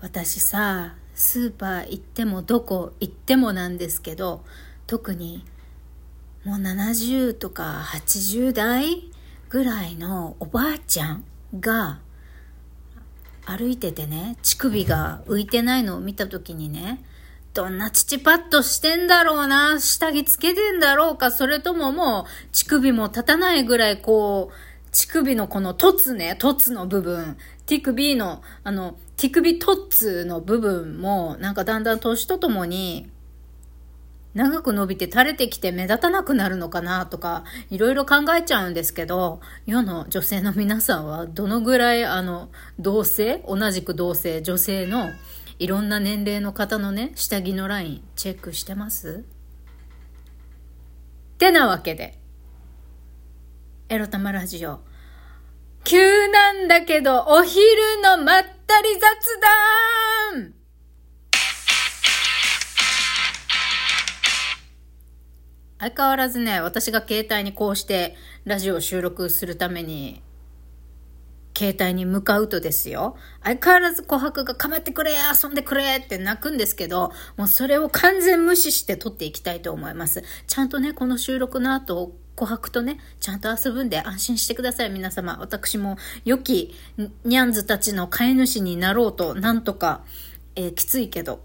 私さスーパー行ってもどこ行ってもなんですけど特にもう70とか80代ぐらいのおばあちゃんが歩いててね乳首が浮いてないのを見た時にねどんな乳パッドしてんだろうな下着つけてんだろうかそれとももう乳首も立たないぐらいこう乳首のこの凸ね、凸の部分、手首の、あの、手首トッツの部分も、なんかだんだん年とともに、長く伸びて垂れてきて目立たなくなるのかなとか、いろいろ考えちゃうんですけど、世の女性の皆さんはどのぐらい、あの、同性同じく同性、女性のいろんな年齢の方のね、下着のライン、チェックしてます？ってなわけで、エロ玉ラジオ、急なんだけど、お昼のまったり雑談相変わらずね、私が携帯にこうしてラジオを収録するために、携帯に向かうとですよ、相変わらず琥珀がかまってくれ遊んでくれって泣くんですけど、もうそれを完全無視して撮っていきたいと思います。ちゃんとね、この収録の後、琥珀とね、ちゃんと遊ぶんで安心してください、皆様。私も良きニャンズたちの飼い主になろうと、なんとか、えー、きついけど、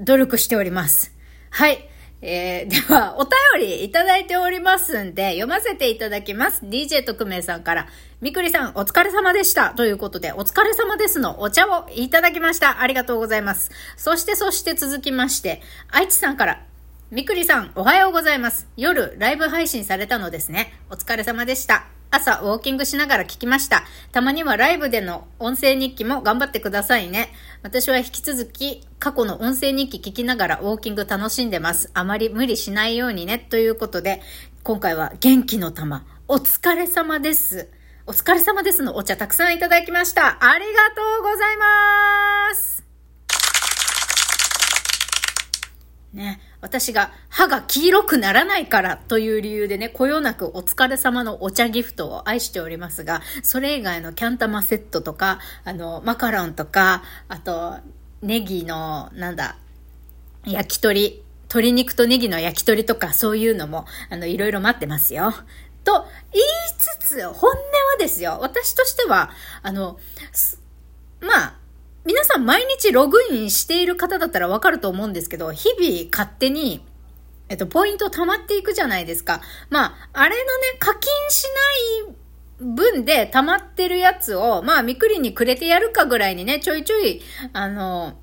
努力しております。はい。えー、では、お便りいただいておりますんで、読ませていただきます。DJ 特命さんから、みくりさん、お疲れ様でした。ということで、お疲れ様ですのお茶をいただきました。ありがとうございます。そして、そして続きまして、愛知さんから、みくりさん、おはようございます。夜、ライブ配信されたのですね。お疲れ様でした。朝、ウォーキングしながら聞きました。たまにはライブでの音声日記も頑張ってくださいね。私は引き続き、過去の音声日記聞きながらウォーキング楽しんでます。あまり無理しないようにね。ということで、今回は元気の玉、お疲れ様です。お疲れ様ですのお茶たくさんいただきました。ありがとうございます。ね。私が歯が黄色くならないからという理由でね、こよなくお疲れ様のお茶ギフトを愛しておりますが、それ以外のキャンタマセットとか、あの、マカロンとか、あと、ネギの、なんだ、焼き鳥、鶏肉とネギの焼き鳥とかそういうのも、あの、いろいろ待ってますよ。と言いつつ、本音はですよ、私としては、あの、まあ、皆さん毎日ログインしている方だったらわかると思うんですけど、日々勝手に、えっと、ポイント溜まっていくじゃないですか。まあ、あれのね、課金しない分で溜まってるやつを、まあ、みくりにくれてやるかぐらいにね、ちょいちょい、あの、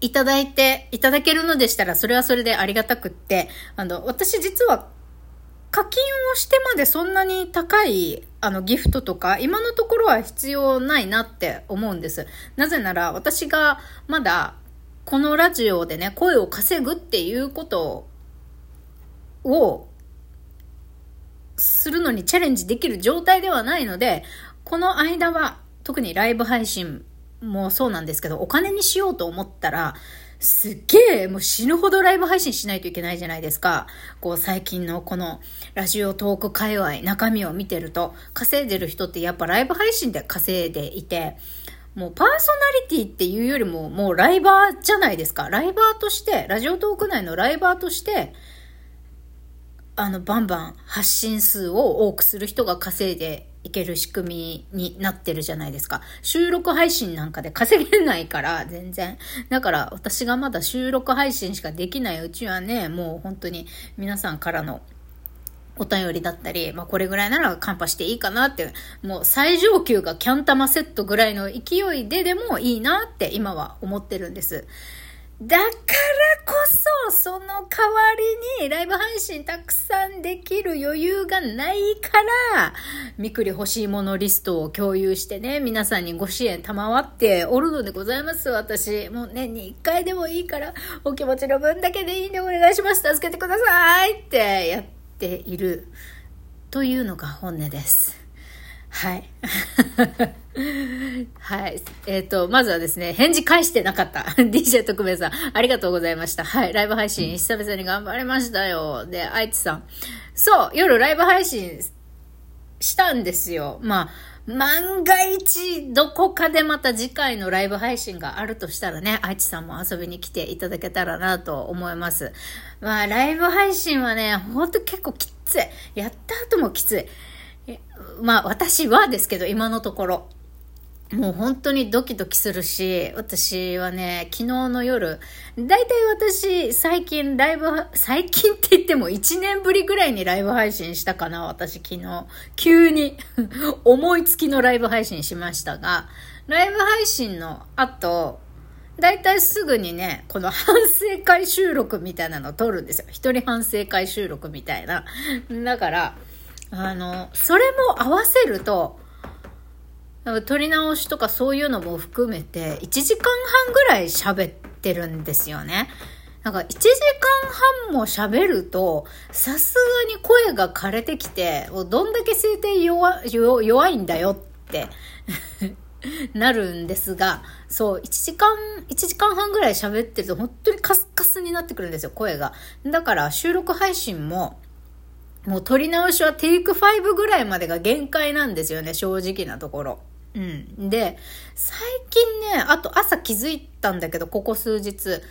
いただいて、いただけるのでしたら、それはそれでありがたくって、あの、私実は課金をしてまでそんなに高いあのギフトとか今のところは必要ないなって思うんです。なぜなら私がまだこのラジオでね声を稼ぐっていうことをするのにチャレンジできる状態ではないのでこの間は特にライブ配信もそうなんですけどお金にしようと思ったらすっげえ、もう死ぬほどライブ配信しないといけないじゃないですか。こう最近のこのラジオトーク界隈、中身を見てると、稼いでる人ってやっぱライブ配信で稼いでいて、もうパーソナリティっていうよりも、もうライバーじゃないですか。ライバーとして、ラジオトーク内のライバーとして、あの、バンバン発信数を多くする人が稼いでいける仕組みになってるじゃないですか。収録配信なんかで稼げないから、全然。だから私がまだ収録配信しかできないうちはね、もう本当に皆さんからのお便りだったり、まあこれぐらいならカンパしていいかなって、もう最上級がキャンタマセットぐらいの勢いででもいいなって今は思ってるんです。だからこそ、その代わりにライブ配信たくさんできる余裕がないから、みくり欲しいものリストを共有してね、皆さんにご支援賜っておるのでございます、私。もう年に1回でもいいから、お気持ちの分だけでいいんでお願いします。助けてくださいってやっている。というのが本音です。はい。はい。えっ、ー、と、まずはですね、返事返してなかった。DJ 特命さん、ありがとうございました。はい。ライブ配信、久々に頑張りましたよ。で、愛知さん。そう、夜ライブ配信したんですよ。まあ、万が一、どこかでまた次回のライブ配信があるとしたらね、愛知さんも遊びに来ていただけたらなと思います。まあ、ライブ配信はね、ほんと結構きつい。やった後もきつい。まあ、私はですけど、今のところ。もう本当にドキドキするし、私はね、昨日の夜、だいたい私、最近ライブ、最近って言っても1年ぶりぐらいにライブ配信したかな、私昨日。急に思いつきのライブ配信しましたが、ライブ配信の後、だいたいすぐにね、この反省会収録みたいなのを撮るんですよ。一人反省会収録みたいな。だから、あの、それも合わせると、撮り直しとかそういうのも含めて、1時間半ぐらい喋ってるんですよね。なんか1時間半も喋ると、さすがに声が枯れてきて、どんだけ声帯弱弱いんだよって なるんですが、そう、1時間、1時間半ぐらい喋ってると本当にカスカスになってくるんですよ、声が。だから収録配信も、もう撮り直しはテイク5ぐらいまでが限界なんですよね、正直なところ。うん。で、最近ね、あと朝気づいたんだけど、ここ数日、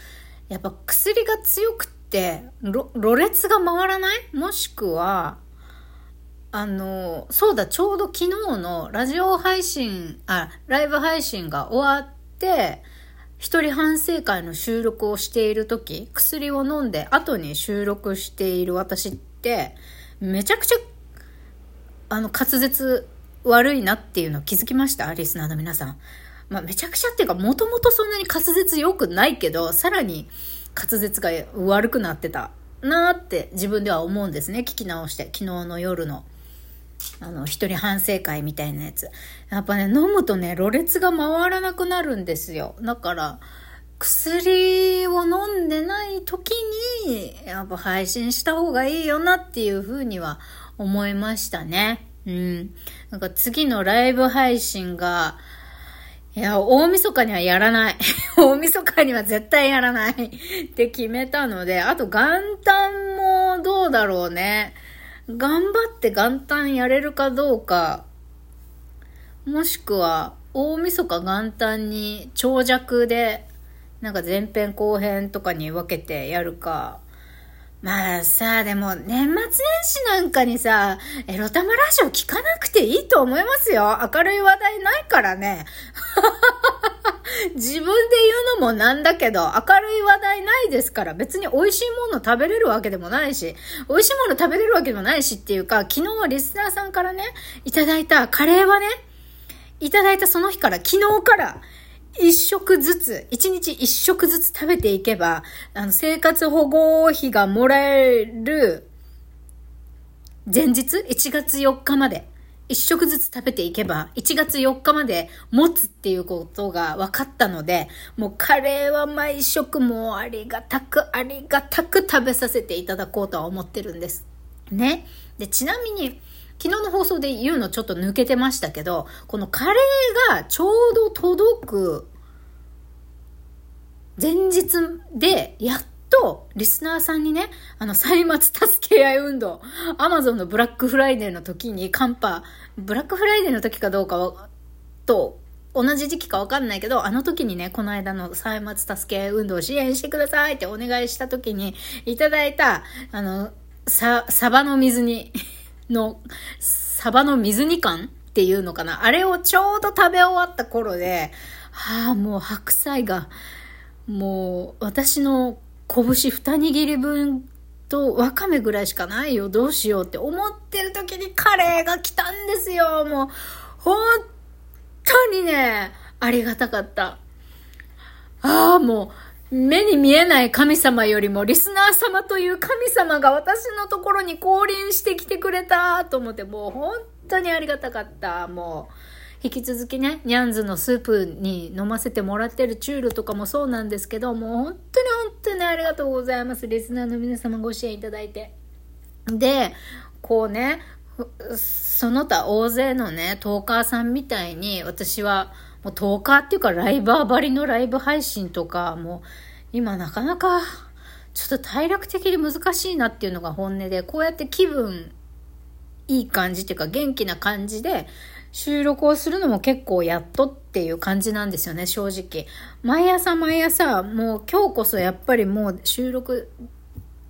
やっぱ薬が強くって、ろ、れつが回らない？もしくは、あの、そうだ、ちょうど昨日のラジオ配信、あ、ライブ配信が終わって、一人反省会の収録をしている時、薬を飲んで後に収録している私って、めちゃくちゃ、あの、滑舌悪いなっていうの気づきました？リスナーの皆さん。まあ、めちゃくちゃっていうか、もともとそんなに滑舌良くないけど、さらに滑舌が悪くなってたなーって自分では思うんですね。聞き直して。昨日の夜の。あの、一人反省会みたいなやつ。やっぱね、飲むとね、ろれつが回らなくなるんですよ。だから、薬を飲んでない時に、やっぱ配信した方がいいよなっていうふうには思いましたね。うん。なんか次のライブ配信が、いや、大晦日にはやらない。大晦日には絶対やらないって決めたので、あと元旦もどうだろうね。頑張って元旦やれるかどうか、もしくは大晦日元旦に長尺で、なんか前編後編とかに分けてやるか、まあさ、でも年末年始なんかにさ、エロ玉ラジオ聞かなくていいと思いますよ。明るい話題ないからね。自分で言うのもなんだけど、明るい話題ないですから、別に美味しいもの食べれるわけでもないし、美味しいもの食べれるわけでもないしっていうか、昨日はリスナーさんからね、いただいたカレーはね、いただいたその日から、昨日から、一食ずつ、一日一食ずつ食べていけば、あの、生活保護費がもらえる前日 ?1 月4日まで。一食ずつ食べていけば、1月4日まで持つっていうことが分かったので、もうカレーは毎食もうありがたく、ありがたく食べさせていただこうとは思ってるんです。ね。で、ちなみに、昨日の放送で言うのちょっと抜けてましたけど、このカレーがちょうど届く前日で、やっと、リスナーさんにね、あの、歳末助け合い運動、アマゾンのブラックフライデーの時に、カンパ、ブラックフライデーの時かどうかは、と、同じ時期かわかんないけど、あの時にね、この間の歳末助け合い運動を支援してくださいってお願いした時に、いただいた、あの、さ、サバの水煮の、サバの水煮感っていうのかな？あれをちょうど食べ終わった頃で、はあ、もう白菜が、もう私の拳二握り分とわかめぐらいしかないよ、どうしようって思ってる時にカレーが来たんですよ。もう、本当にね、ありがたかった。ああ、もう、目に見えない神様よりもリスナー様という神様が私のところに降臨してきてくれたと思って、もう本当にありがたかった。もう、引き続きね、ニャンズのスープに飲ませてもらってるチュールとかもそうなんですけど、もう本当に本当にありがとうございます。リスナーの皆様ご支援いただいて。で、こうね、その他大勢のね、トーカーさんみたいに、私は、もうトーカーっていうかライバーばりのライブ配信とか、もう、今なかなか、ちょっと体力的に難しいなっていうのが本音で、こうやって気分いい感じっていうか元気な感じで収録をするのも結構やっとっていう感じなんですよね、正直。毎朝毎朝、もう今日こそやっぱりもう収録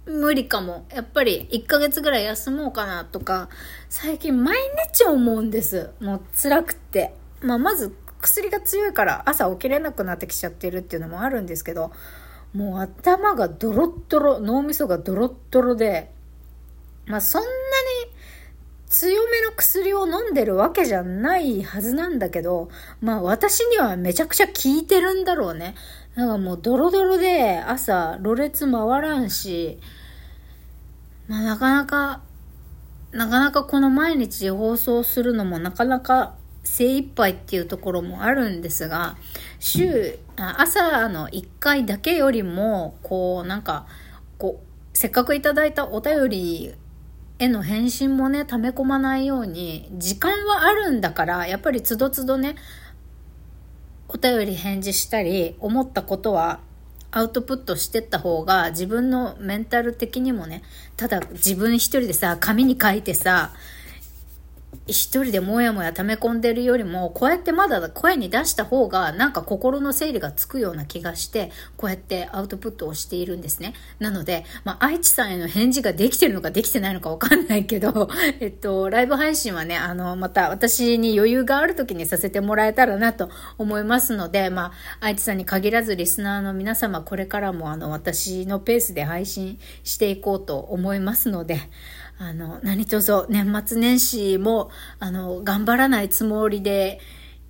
無理かも。やっぱり1ヶ月ぐらい休もうかなとか、最近毎日思うんです。もう辛くて。まあまず薬が強いから朝起きれなくなってきちゃってるっていうのもあるんですけど、もう頭がドロッドロ、脳みそがドロッドロで、まあそんなに強めの薬を飲んでるわけじゃないはずなんだけど、まあ私にはめちゃくちゃ効いてるんだろうね。だからもうドロドロで朝、ろれつ回らんし、まあなかなか、なかなかこの毎日放送するのもなかなか精一杯っていうところもあるんですが、週、朝の1回だけよりも、こうなんか、こう、せっかくいただいたお便りへの返信もね、溜め込まないように、時間はあるんだから、やっぱりつどつどね、お便り返事したり、思ったことはアウトプットしてった方が自分のメンタル的にもね、ただ自分一人でさ、紙に書いてさ、一人でもやもや溜め込んでるよりも、こうやってまだ声に出した方が、なんか心の整理がつくような気がして、こうやってアウトプットをしているんですね。なので、まあ、愛知さんへの返事ができてるのかできてないのかわかんないけど、えっと、ライブ配信はね、あの、また私に余裕がある時にさせてもらえたらなと思いますので、まあ、愛知さんに限らずリスナーの皆様、これからもあの、私のペースで配信していこうと思いますので、あの、何卒年末年始も、あの、頑張らないつもりで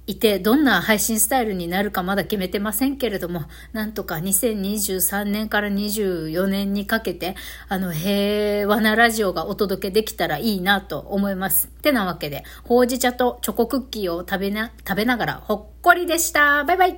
いて、どんな配信スタイルになるかまだ決めてませんけれども、なんとか2023年から24年にかけて、あの、平和なラジオがお届けできたらいいなと思います。ってなわけで、ほうじ茶とチョコクッキーを食べな、食べながらほっこりでした。バイバイ